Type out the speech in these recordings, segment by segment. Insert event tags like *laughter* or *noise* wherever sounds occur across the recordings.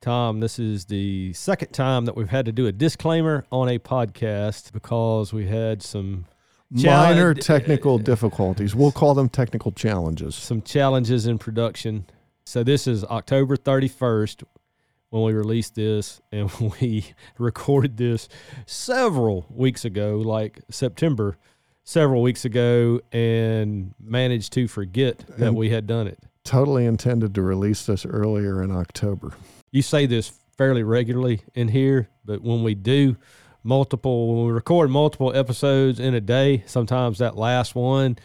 Tom, this is the second time that we've had to do a disclaimer on a podcast because we had some Minor challenge- technical *laughs* difficulties. We'll call them technical challenges. some challenges in production. So this is October 31st when we released this, and *laughs* we recorded this several weeks ago, like September, several weeks ago, and managed to forget that And- we had done it. Totally intended to release this earlier in October. You say this fairly regularly in here, but when we do multiple, when we record multiple episodes in a day, sometimes that last one,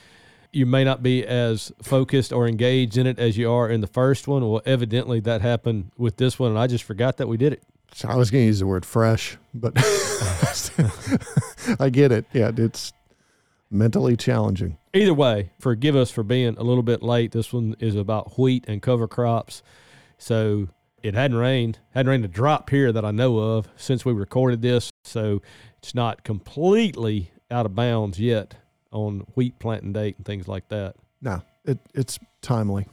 you may not be as focused or engaged in it as you are in the first one. Well, evidently that happened with this one, and I just forgot that we did it. So I was going to use the word fresh, but *laughs* I get it. Yeah, it's mentally challenging. Either way, forgive us for being a little bit late. This one is about wheat and cover crops. So it hadn't rained, hadn't rained a drop here that I know of since we recorded this. So it's not completely out of bounds yet on wheat planting date and things like that. No, it, it's timely.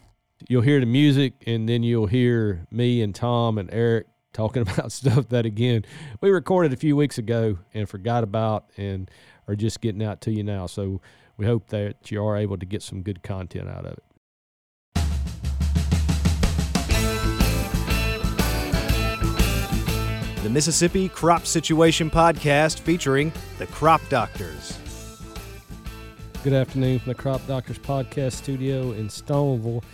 You'll hear the music and then you'll hear me and Tom and Erick *laughs* talking about stuff that again we recorded a few weeks ago and forgot about and are just getting out to you now. So we hope that you are able to get some good content out of it. The Mississippi Crop Situation Podcast featuring the Crop Doctors. Good afternoon from the Crop Doctors Podcast Studio in Stoneville.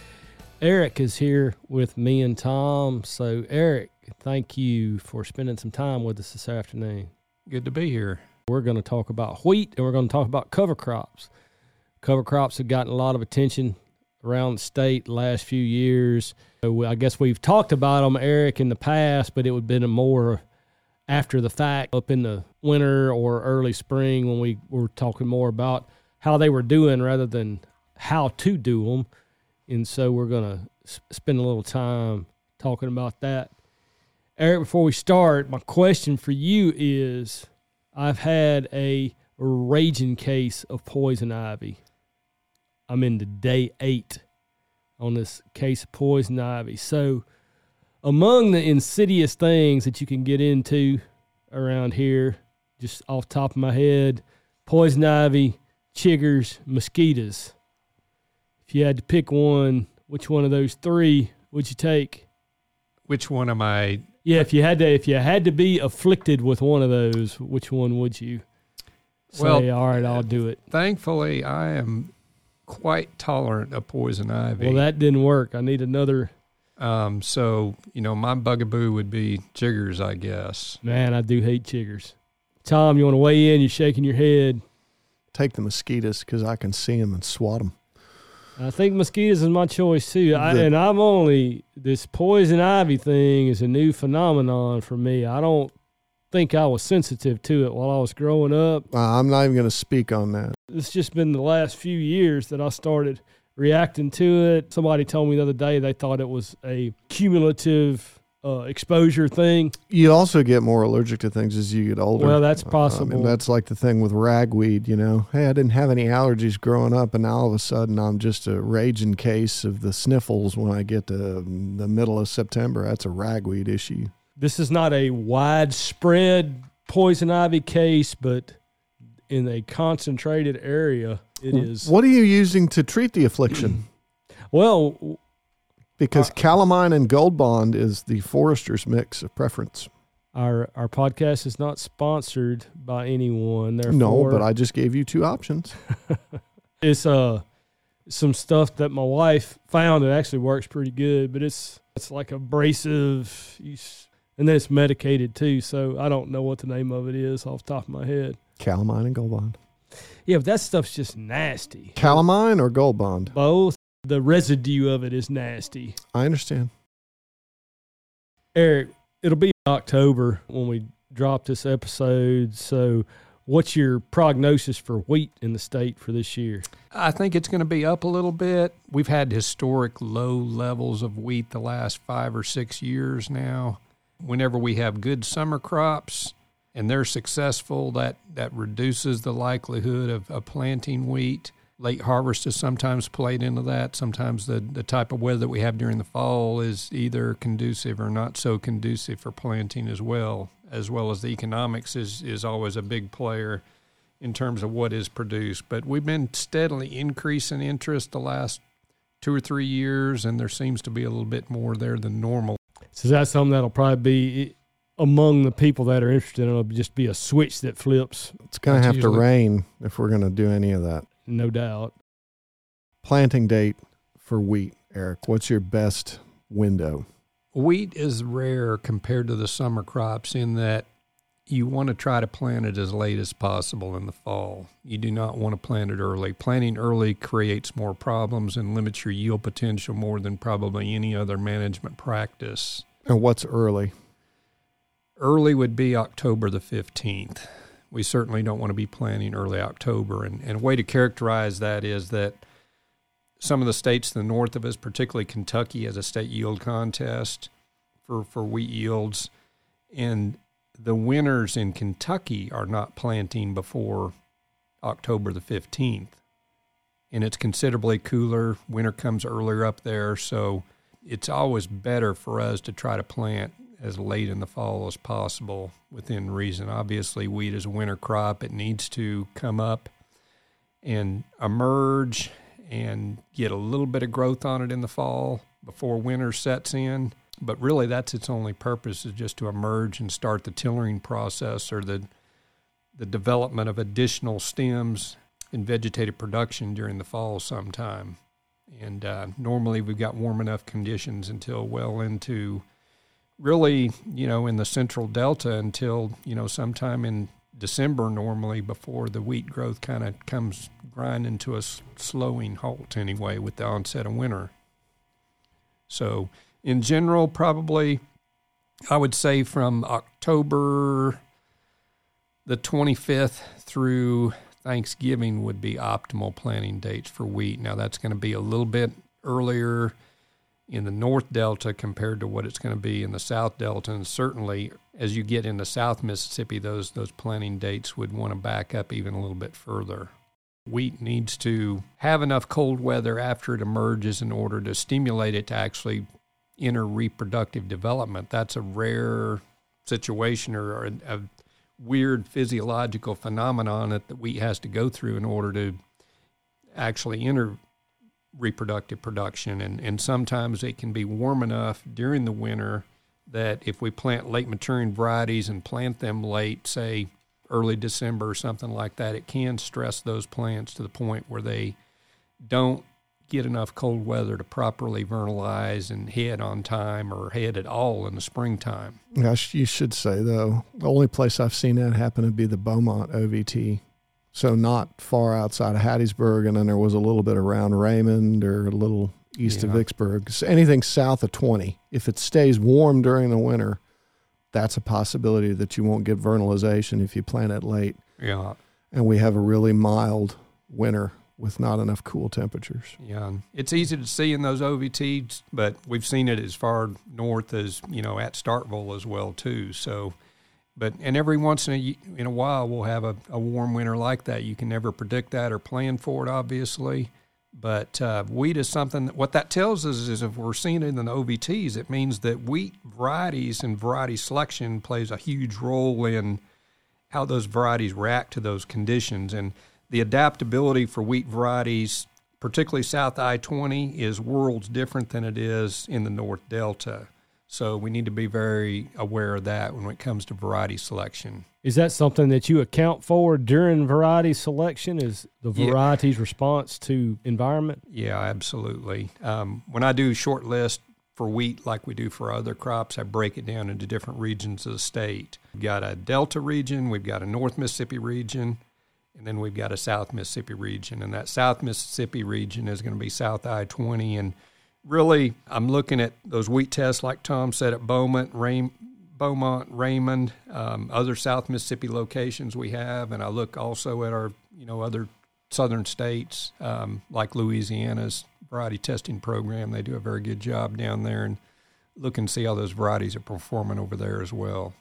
Erick is here with me and Tom. So, Erick, thank you for spending some time with us this afternoon. Good to be here. We're going to talk about wheat and we're going to talk about cover crops. Cover crops have gotten a lot of attention around the state the last few years. So I guess we've talked about them, Erick, in the past, but it would have been more after the fact up in the winter or early spring when we were talking more about how they were doing rather than how to do them. And so we're going to spend a little time talking about that. Erick, before we start, my question for you is I've had a raging case of poison ivy. I'm into day eight on this case of poison ivy. So, among the insidious things that you can get into around here, just off the top of my head, poison ivy, chiggers, mosquitoes. If you had to pick one, which one of those three would you take? Which one am I? Yeah, if you had to, if you had to be afflicted with one of those, which one would you say? Well, All right, I'll do it. Thankfully, I am quite tolerant of poison ivy. Well, that didn't work. I need another. um, so you know, my bugaboo would be jiggers, I guess. Man, I do hate chiggers. Tom, you want to weigh in? You're shaking your head. Take the mosquitoes because I can see them and swat them. I think mosquitoes is my choice too. I, The- and I'm only this poison ivy thing is a new phenomenon for me. I don't think I was sensitive to it while I was growing up. Uh, I'm not even going to speak on that. It's just been the last few years that I started reacting to it. Somebody told me the other day they thought it was a cumulative uh, exposure thing. You also get more allergic to things as you get older. Well, that's I mean, possible. that's like the thing with ragweed, you know. Hey, I didn't have any allergies growing up, and now all of a sudden I'm just a raging case of the sniffles when I get to um, the middle of September. That's a ragweed issue. This is not a widespread poison ivy case, but in a concentrated area, it is. What are you using to treat the affliction? *clears throat* Well, Because Uh, calamine and gold bond is the forester's mix of preference. our our podcast is not sponsored by anyone. Therefore, No, but I just gave you two options. *laughs* it's uh some stuff that my wife found that actually works pretty good, but it's it's like abrasive, you and then it's medicated too. So I don't know what the name of it is off the top of my head. Calamine and gold bond. Yeah, but that stuff's just nasty. Calamine or gold bond? Both the residue of it is nasty. I understand. Erick, it'll be October when we drop this episode. So, what's your prognosis for wheat in the state for this year? I think it's going to be up a little bit. We've had historic low levels of wheat the last five or six years now. Whenever we have good summer crops and they're successful, that, that reduces the likelihood of, of planting wheat. late harvest is sometimes played into that. Sometimes the, the type of weather that we have during the fall is either conducive or not so conducive for planting as well, as well as the economics is, is always a big player in terms of what is produced. But we've been steadily increasing interest the last two or three years, and there seems to be a little bit more there than normal. So that's something that'll probably be among the people that are interested. It'll just be a switch that flips. It's going to have usually- to rain if we're going to do any of that. No doubt. Planting date for wheat, Erick. What's your best window? Wheat is rare compared to the summer crops in that you want to try to plant it as late as possible in the fall. You do not want to plant it early. Planting early creates more problems and limits your yield potential more than probably any other management practice. And what's early? Early would be October the 15th. We certainly don't want to be planting early October. And, and a way to characterize that is that some of the states to the north of us, particularly Kentucky, has a state yield contest for, for wheat yields. And the winners in Kentucky are not planting before October the 15th. And it's considerably cooler. Winter comes earlier up there. So it's always better for us to try to plant as late in the fall as possible within reason. Obviously, wheat is a winter crop. It needs to come up and emerge and get a little bit of growth on it in the fall before winter sets in. But really, that's its only purpose is just to emerge and start the tillering process or the the development of additional stems in vegetative production during the fall sometime. And uh, normally, we've got warm enough conditions until well into really, you know, in the central delta until, you know, sometime in December normally before the wheat growth kind of comes grinding to a slowing halt anyway with the onset of winter. So, in general, probably I would say from October the 25th through Thanksgiving would be optimal planting dates for wheat. Now, that's going to be a little bit earlier in the North Delta compared to what it's going to be in the South Delta, and certainly as you get into South Mississippi, those those planting dates would want to back up even a little bit further. Wheat needs to have enough cold weather after it emerges in order to stimulate it to actually enter reproductive development. That's a rare situation or a, a weird physiological phenomenon that the wheat has to go through in order to actually enter reproductive production. And, and sometimes it can be warm enough during the winter that if we plant late maturing varieties and plant them late, say early December or something like that, it can stress those plants to the point where they don't get enough cold weather to properly vernalize and head on time or head at all in the springtime. Gosh, you should say though. The only place I've seen that happen would be the Beaumont OVT. So not far outside of Hattiesburg, and then there was a little bit around Raymond or a little east of Vicksburg. So anything south of twenty, if it stays warm during the winter, that's a possibility that you won't get vernalization if you plant it late. Yeah. And we have a really mild winter with not enough cool temperatures. Yeah, it's easy to see in those OVTs, but we've seen it as far north as you know at Starkville as well too. So, but and every once in a in a while we'll have a, a warm winter like that. You can never predict that or plan for it, obviously. But uh, wheat is something. That, what that tells us is if we're seeing it in the OVTs, it means that wheat varieties and variety selection plays a huge role in how those varieties react to those conditions and the adaptability for wheat varieties particularly south i-20 is worlds different than it is in the north delta so we need to be very aware of that when it comes to variety selection Is that something that you account for during variety selection? Is the Yeah. variety's response to environment? yeah absolutely um, when i do short list for wheat like we do for other crops i break it down into different regions of the state we've got a delta region we've got a north mississippi region and then we've got a South Mississippi region, and that South Mississippi region is going to be South I 20. And really, I'm looking at those wheat tests, like Tom said, at Beaumont, Ray, Beaumont, Raymond, um, other South Mississippi locations we have, and I look also at our, you know, other southern states um, like Louisiana's variety testing program. They do a very good job down there, and look and see how those varieties are performing over there as well.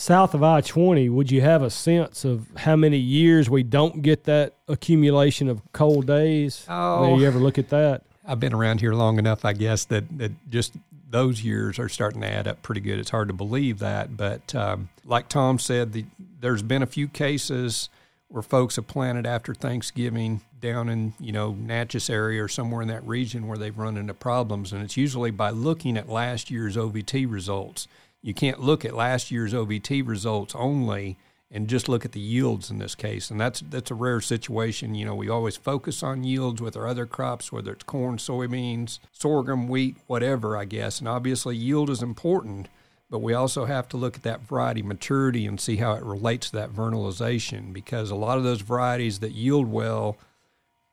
South of I 20, would you have a sense of how many years we don't get that accumulation of cold days? Oh. You ever look at that? I've been around here long enough, I guess, that, that just those years are starting to add up pretty good. It's hard to believe that. But um, like Tom said, the, there's been a few cases where folks have planted after Thanksgiving down in, you know, Natchez area or somewhere in that region where they've run into problems. And it's usually by looking at last year's OVT results you can't look at last year's OVT results only and just look at the yields in this case. And that's that's a rare situation. You know, we always focus on yields with our other crops, whether it's corn, soybeans, sorghum, wheat, whatever, I guess. And obviously yield is important, but we also have to look at that variety maturity and see how it relates to that vernalization because a lot of those varieties that yield well,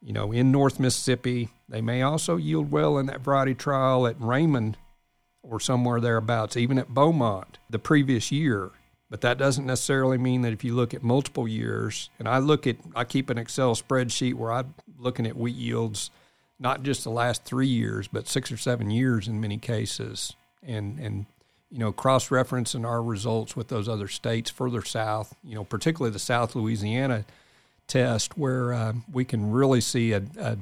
you know, in North Mississippi, they may also yield well in that variety trial at Raymond or somewhere thereabouts, even at Beaumont the previous year. But that doesn't necessarily mean that if you look at multiple years, and I look at, I keep an Excel spreadsheet where I'm looking at wheat yields, not just the last three years, but six or seven years in many cases, and and you know cross referencing our results with those other states further south, you know particularly the South Louisiana test where uh, we can really see a, a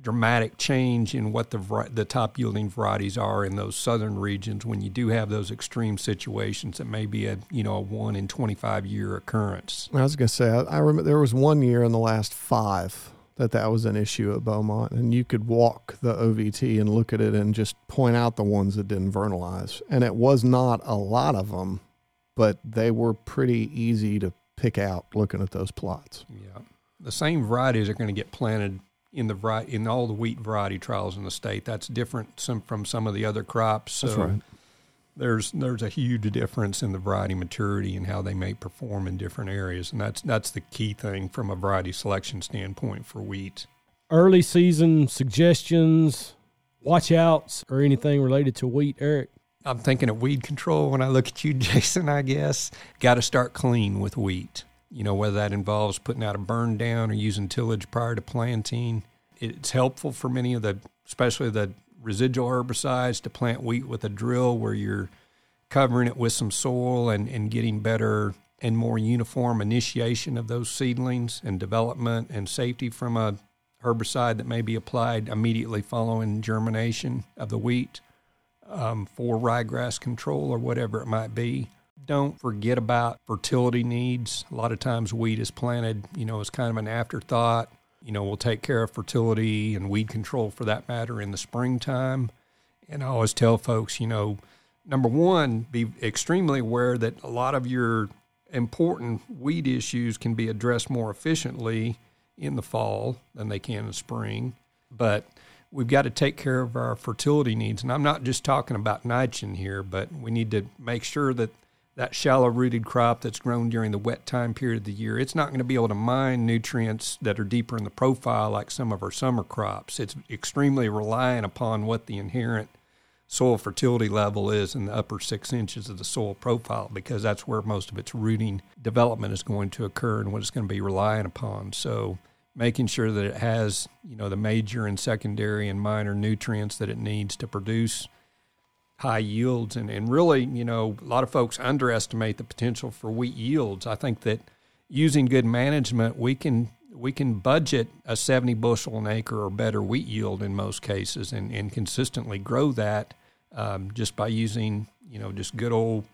dramatic change in what the the top yielding varieties are in those southern regions when you do have those extreme situations that may be a you know a one in 25 year occurrence. I was going to say I, I remember there was one year in the last five that that was an issue at Beaumont, and you could walk the OVT and look at it and just point out the ones that didn't vernalize, and it was not a lot of them, but they were pretty easy to pick out looking at those plots. Yeah, the same varieties are going to get planted in the in all the wheat variety trials in the state. That's different some, from some of the other crops. So That's right. There's there's a huge difference in the variety maturity and how they may perform in different areas, and that's that's the key thing from a variety selection standpoint for wheat. Early season suggestions, watch outs, or anything related to wheat, Erick. I'm thinking of weed control when I look at you, *laughs* Jason. I guess got to start clean with wheat you know, whether that involves putting out a burn down or using tillage prior to planting. It's helpful for many of the, especially the residual herbicides, to plant wheat with a drill where you're covering it with some soil and, and getting better and more uniform initiation of those seedlings and development and safety from a herbicide that may be applied immediately following germination of the wheat um, for ryegrass control or whatever it might be don't forget about fertility needs. A lot of times wheat is planted, you know, as kind of an afterthought. You know, we'll take care of fertility and weed control for that matter in the springtime. And I always tell folks, you know, number one, be extremely aware that a lot of your important weed issues can be addressed more efficiently in the fall than they can in the spring. But we've got to take care of our fertility needs. And I'm not just talking about nitrogen here, but we need to make sure that that shallow rooted crop that's grown during the wet time period of the year, it's not going to be able to mine nutrients that are deeper in the profile like some of our summer crops. It's extremely reliant upon what the inherent soil fertility level is in the upper six inches of the soil profile because that's where most of its rooting development is going to occur and what it's going to be reliant upon. So making sure that it has, you know, the major and secondary and minor nutrients that it needs to produce high yields. And, and really, you know, a lot of folks underestimate the potential for wheat yields. I think that using good management, we can we can budget a 70 bushel an acre or better wheat yield in most cases and, and consistently grow that um, just by using, you know, just good old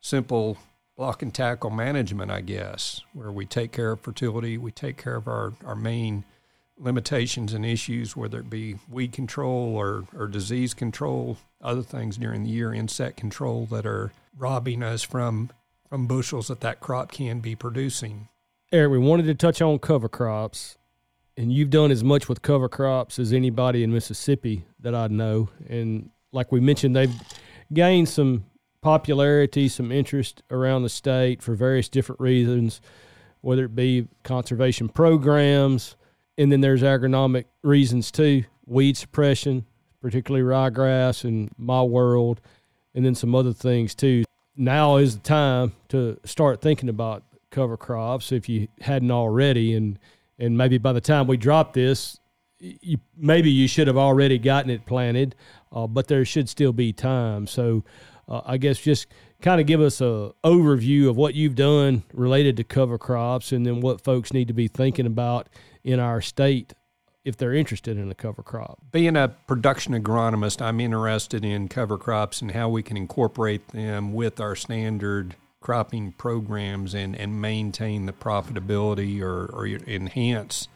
simple block and tackle management, I guess, where we take care of fertility, we take care of our, our main – limitations and issues, whether it be weed control or, or disease control, other things during the year, insect control that are robbing us from from bushels that that crop can be producing. Erick, we wanted to touch on cover crops, and you've done as much with cover crops as anybody in Mississippi that I know. And like we mentioned, they've gained some popularity, some interest around the state for various different reasons, whether it be conservation programs, and then there's agronomic reasons too, weed suppression, particularly ryegrass in my world, and then some other things too. Now is the time to start thinking about cover crops if you hadn't already, and and maybe by the time we drop this, you, maybe you should have already gotten it planted, uh, but there should still be time. So, uh, I guess just kind of give us a overview of what you've done related to cover crops, and then what folks need to be thinking about in our state if they're interested in a cover crop. Being a production agronomist, I'm interested in cover crops and how we can incorporate them with our standard cropping programs and, and maintain the profitability or, or enhance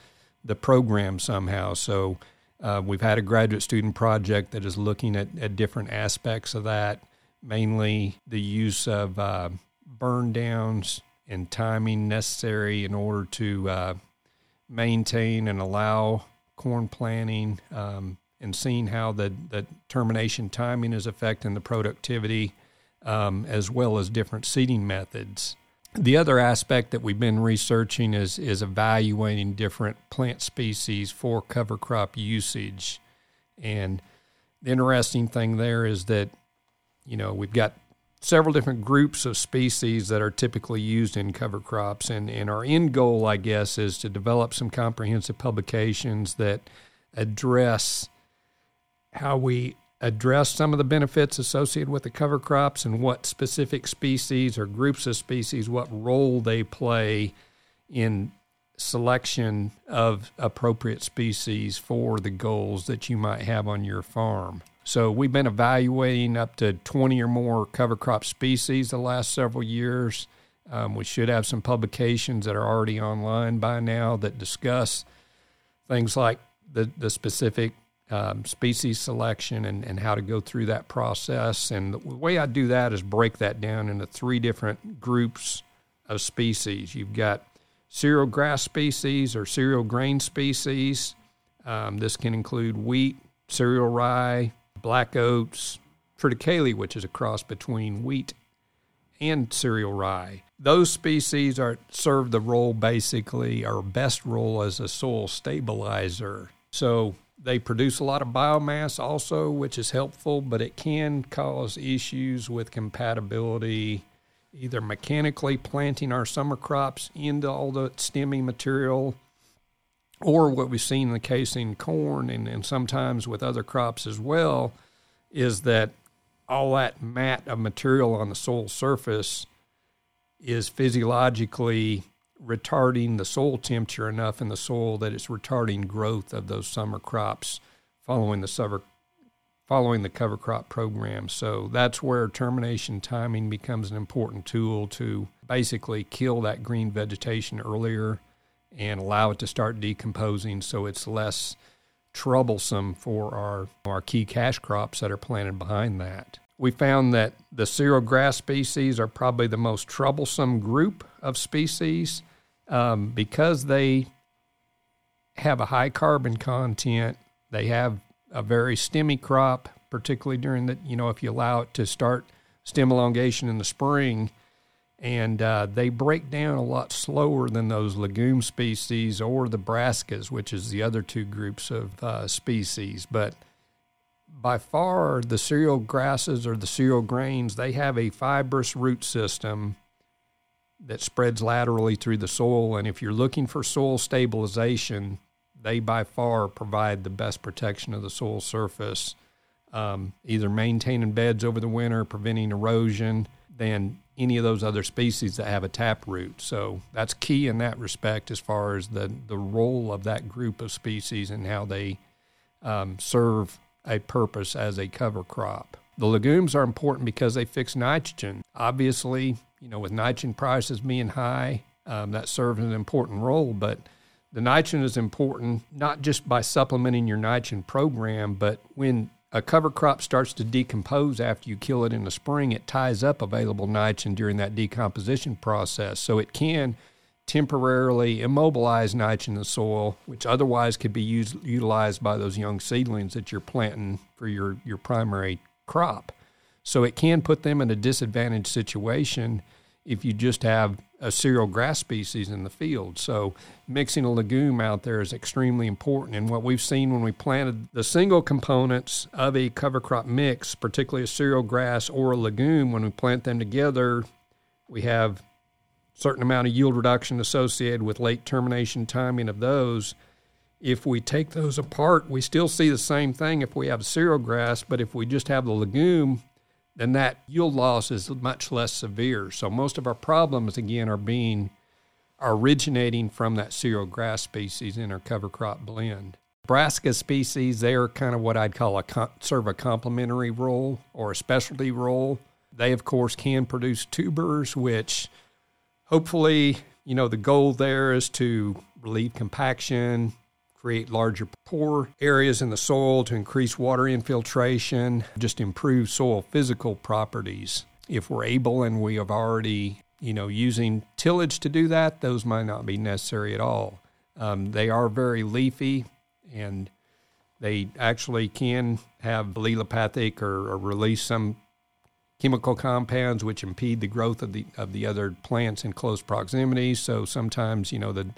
the program somehow. So uh, we've had a graduate student project that is looking at, at different aspects of that, mainly the use of uh, burn downs and timing necessary in order to uh, maintain and allow corn planting um, and seeing how the, the termination timing is affecting the productivity, um, as well as different seeding methods. The other aspect that we've been researching is, is evaluating different plant species for cover crop usage. And the interesting thing there is that, you know, we've got several different groups of species that are typically used in cover crops. And, and our end goal, I guess, is to develop some comprehensive publications that address how we address some of the benefits associated with the cover crops and what specific species or groups of species, what role they play in selection of appropriate species for the goals that you might have on your farm. So we've been evaluating up to 20 or more cover crop species the last several years. Um, we should have some publications that are already online by now that discuss things like the, the specific um, species selection and, and how to go through that process. And the way I do that is break that down into three different groups of species. You've got cereal grass species or cereal grain species. Um, this can include wheat, cereal rye, black oats, triticale, which is a cross between wheat and cereal rye. Those species are serve the role basically, or best role as a soil stabilizer. So they produce a lot of biomass also, which is helpful, but it can cause issues with compatibility, either mechanically planting our summer crops into all the stemming material, or what we've seen in the case in corn and, and sometimes with other crops as well, is that all that mat of material on the soil surface is physiologically retarding the soil temperature enough in the soil that it's retarding growth of those summer crops following the summer following the cover crop program. So that's where termination timing becomes an important tool to basically kill that green vegetation earlier and allow it to start decomposing so it's less troublesome for our, our key cash crops that are planted behind that. We found that the cereal grass species are probably the most troublesome group of species um, because they have a high carbon content. They have a very stemmy crop, particularly during the you know if you allow it to start stem elongation in the spring, and uh, they break down a lot slower than those legume species or the brassicas, which is the other two groups of uh, species. But by far, the cereal grasses or the cereal grains, they have a fibrous root system that spreads laterally through the soil. And if you're looking for soil stabilization, they by far provide the best protection of the soil surface, um, either maintaining beds over the winter, preventing erosion, than any of those other species that have a taproot. So that's key in that respect as far as the, the role of that group of species and how they um, serve a purpose as a cover crop. The legumes are important because they fix nitrogen. Obviously, you know, with nitrogen prices being high, um, that serves an important role. But the nitrogen is important not just by supplementing your nitrogen program, but when a cover crop starts to decompose after you kill it in the spring, it ties up available nitrogen during that decomposition process. So it can temporarily immobilize nitrogen in the soil, which otherwise could be used, utilized by those young seedlings that you're planting for your, your primary crop. So it can put them in a disadvantaged situation if you just have a cereal grass species in the field. So mixing a legume out there is extremely important. And what we've seen when we planted the single components of a cover crop mix, particularly a cereal grass or a legume, when we plant them together, we have certain amount of yield reduction associated with late termination timing of those. If we take those apart, we still see the same thing if we have cereal grass, but if we just have the legume, then that yield loss is much less severe. So most of our problems, again, are being are originating from that cereal grass species in our cover crop blend. Brassica species, they are kind of what I'd call a serve a complementary role or a specialty role. They, of course, can produce tubers, which hopefully, you know, the goal there is to relieve compaction, create larger pore areas in the soil to increase water infiltration, just improve soil physical properties. If we're able and we have already, you know, using tillage to do that, those might not be necessary at all. Um, they are very leafy and they actually can have allelopathic or, or release some chemical compounds which impede the growth of the of the other plants in close proximity. So sometimes, you know, the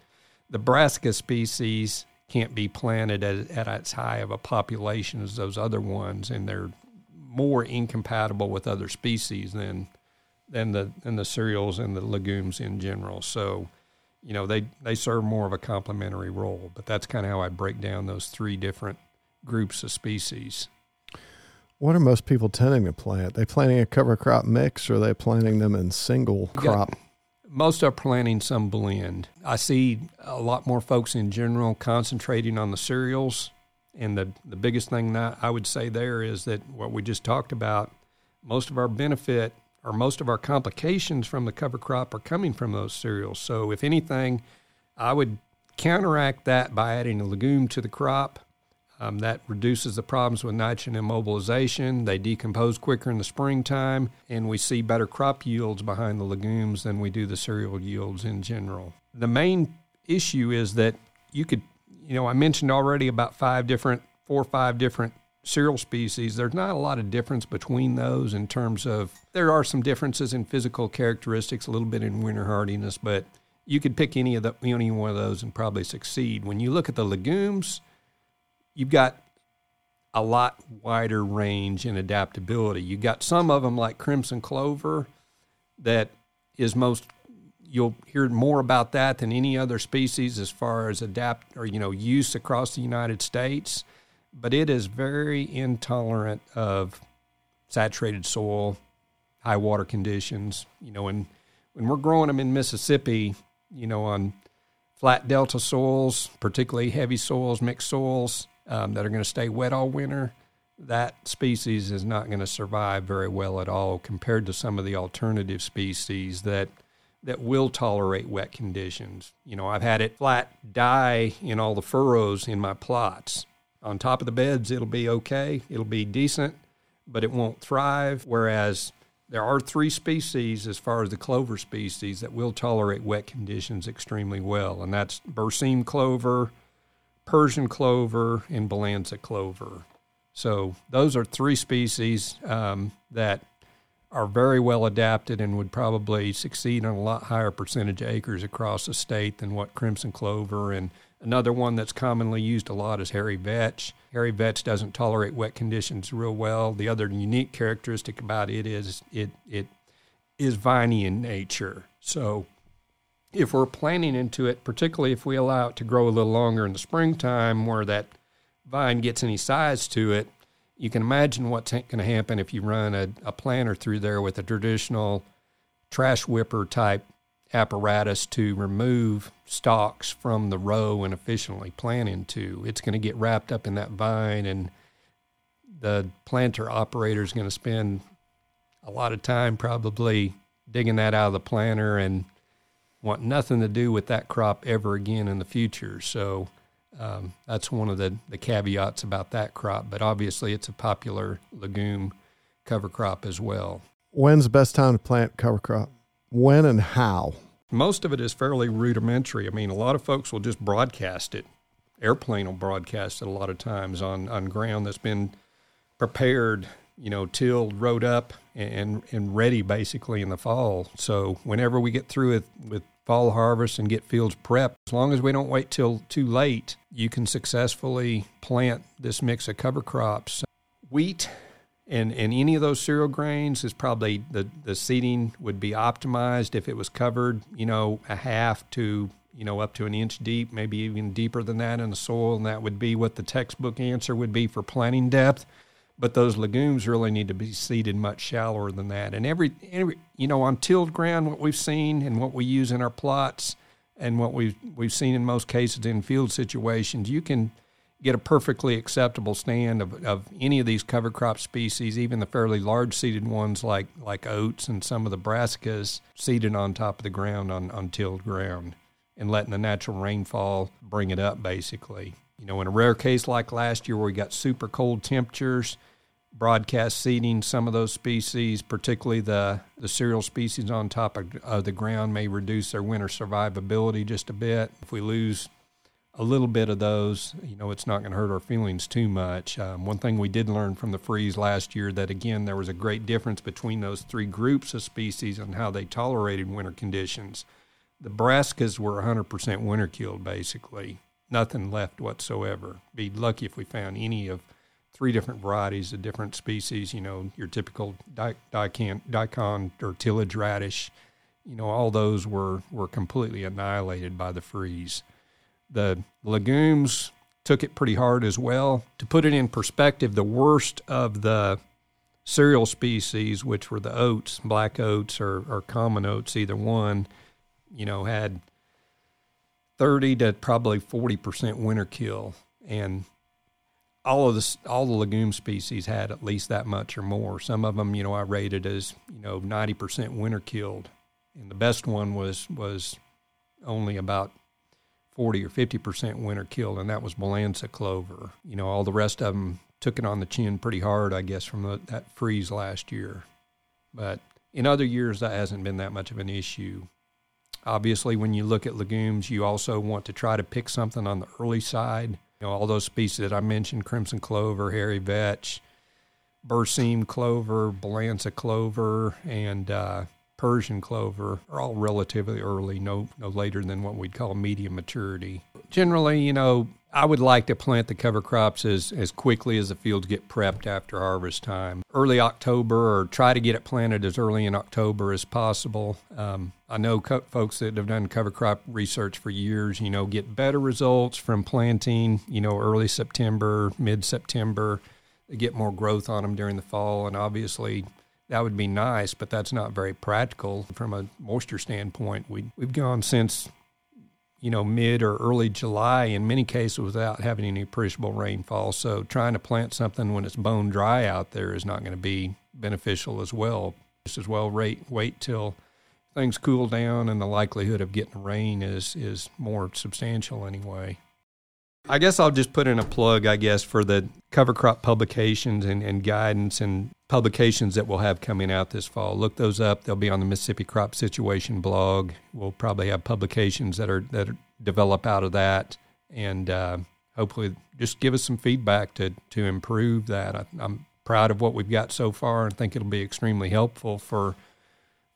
the brassica species can't be planted at, at as high of a population as those other ones, and they're more incompatible with other species than than the than the cereals and the legumes in general. So, you know, they they serve more of a complementary role. But that's kind of how I break down those three different groups of species. What are most people tending to plant? Are they planting a cover crop mix, or are they planting them in single crop? Most are planting some blend. I see a lot more folks in general concentrating on the cereals. And the, the biggest thing that I would say there is that what we just talked about, most of our benefit or most of our complications from the cover crop are coming from those cereals. So, if anything, I would counteract that by adding a legume to the crop um, that reduces the problems with nitrogen immobilization. They decompose quicker in the springtime, and we see better crop yields behind the legumes than we do the cereal yields in general. The main issue is that you could, you know, I mentioned already about five different, four or five different cereal species. There's not a lot of difference between those in terms of, there are some differences in physical characteristics, a little bit in winter hardiness, but you could pick any of the any one of those and probably succeed. When you look at the legumes, you've got a lot wider range in adaptability. You've got some of them like crimson clover that is most you'll hear more about that than any other species as far as adapt or you know use across the United States, but it is very intolerant of saturated soil, high water conditions. You know, and when we're growing them in Mississippi, you know, on flat delta soils, particularly heavy soils, mixed soils, um, that are going to stay wet all winter, that species is not going to survive very well at all compared to some of the alternative species that that will tolerate wet conditions. You know, I've had it flat die in all the furrows in my plots. On top of the beds, it'll be okay, it'll be decent, but it won't thrive. Whereas there are three species, as far as the clover species, that will tolerate wet conditions extremely well, and that's berseem clover, Persian clover, and Balansa clover. So those are three species um, that are very well adapted and would probably succeed on a lot higher percentage of acres across the state than what crimson clover and another one that's commonly used a lot is hairy vetch. Hairy vetch doesn't tolerate wet conditions real well. The other unique characteristic about it is it it is viney in nature. So if we're planting into it, particularly if we allow it to grow a little longer in the springtime where that vine gets any size to it, you can imagine what's going to happen if you run a, a planter through there with a traditional trash whipper type apparatus to remove stalks from the row and efficiently plant into. It's going to get wrapped up in that vine, and the planter operator is going to spend a lot of time probably digging that out of the planter and want nothing to do with that crop ever again in the future. So um, that's one of the, the caveats about that crop. But obviously, it's a popular legume cover crop as well. When's the best time to plant cover crop? When and how? Most of it is fairly rudimentary. I mean, a lot of folks will just broadcast it. Airplane will broadcast it a lot of times on, on ground that's been prepared, you know, tilled, rowed up, and and ready basically in the fall. So whenever we get through with, with fall harvest and get fields prepped. As long as we don't wait till too late, you can successfully plant this mix of cover crops. Wheat and, and any of those cereal grains is probably the, the seeding would be optimized if it was covered, you know, a half to, you know, up to an inch deep, maybe even deeper than that in the soil. And that would be what the textbook answer would be for planting depth. But those legumes really need to be seeded much shallower than that. And every, every you know, on tilled ground, what we've seen and what we use in our plots, and what we've we've seen in most cases in field situations, you can get a perfectly acceptable stand of, of any of these cover crop species, even the fairly large seeded ones like like oats and some of the brassicas, seeded on top of the ground on, on tilled ground, and letting the natural rainfall bring it up. Basically, you know, in a rare case like last year where we got super cold temperatures broadcast seeding some of those species, particularly the, the cereal species on top of, of, the ground, may reduce their winter survivability just a bit. If we lose a little bit of those, you know, it's not going to hurt our feelings too much. Um, one thing we did learn from the freeze last year that again there was a great difference between those three groups of species and how they tolerated winter conditions. The brassicas were 100% winter killed, basically. Nothing left whatsoever. Be lucky if we found any of three different varieties of different species. You know, your typical daikon, daikon or tillage radish. You know, all those were were completely annihilated by the freeze. The legumes took it pretty hard as well. To put it in perspective, the worst of the cereal species, which were the oats, black oats or, or common oats, either one, you know, had 30 to probably 40% winter kill. And all of the all the legume species had at least that much or more. Some of them, you know, I rated as you know ninety percent winter killed, and the best one was was only about forty or fifty percent winter killed, and that was Balansa clover. You know, all the rest of them took it on the chin pretty hard, I guess, from the, that freeze last year. But in other years, that hasn't been that much of an issue. Obviously, when you look at legumes, you also want to try to pick something on the early side know, all those species that I mentioned, crimson clover, hairy vetch, berseem clover, balansa clover, and uh, Persian clover are all relatively early, no no later than what we'd call medium maturity. Generally, you know, I would like to plant the cover crops as, as quickly as the fields get prepped after harvest time. Early October, or try to get it planted as early in October as possible. Um, I know co- folks that have done cover crop research for years, you know, get better results from planting, you know, early September, mid September. They get more growth on them during the fall, and obviously that would be nice, but that's not very practical from a moisture standpoint. We we've gone since you know mid or early July in many cases without having any appreciable rainfall. So trying to plant something when it's bone dry out there is not going to be beneficial as well. Just as well wait wait till things cool down and the likelihood of getting rain is is more substantial anyway. I guess I'll just put in a plug, I guess, for the cover crop publications and, and guidance and publications that we'll have coming out this fall. Look those up. They'll be on the Mississippi Crop Situation blog. We'll probably have publications that are that are, develop out of that, and uh, hopefully just give us some feedback to to improve that. I, I'm proud of what we've got so far, and think it'll be extremely helpful for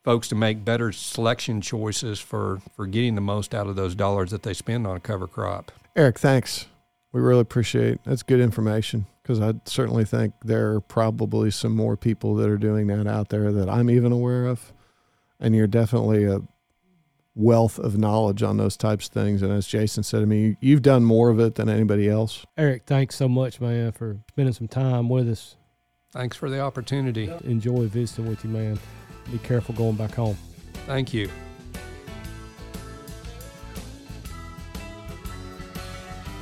folks to make better selection choices for for getting the most out of those dollars that they spend on a cover crop. Erick, thanks. We really appreciate that's good information because I certainly think there are probably some more people that are doing that out there that I'm even aware of, and you're definitely a wealth of knowledge on those types of things. And as Jason said, to me, you've done more of it than anybody else. Erick, thanks so much, man, for spending some time with us. Thanks for the opportunity. Enjoy visiting with you, man. Be careful going back home. Thank you.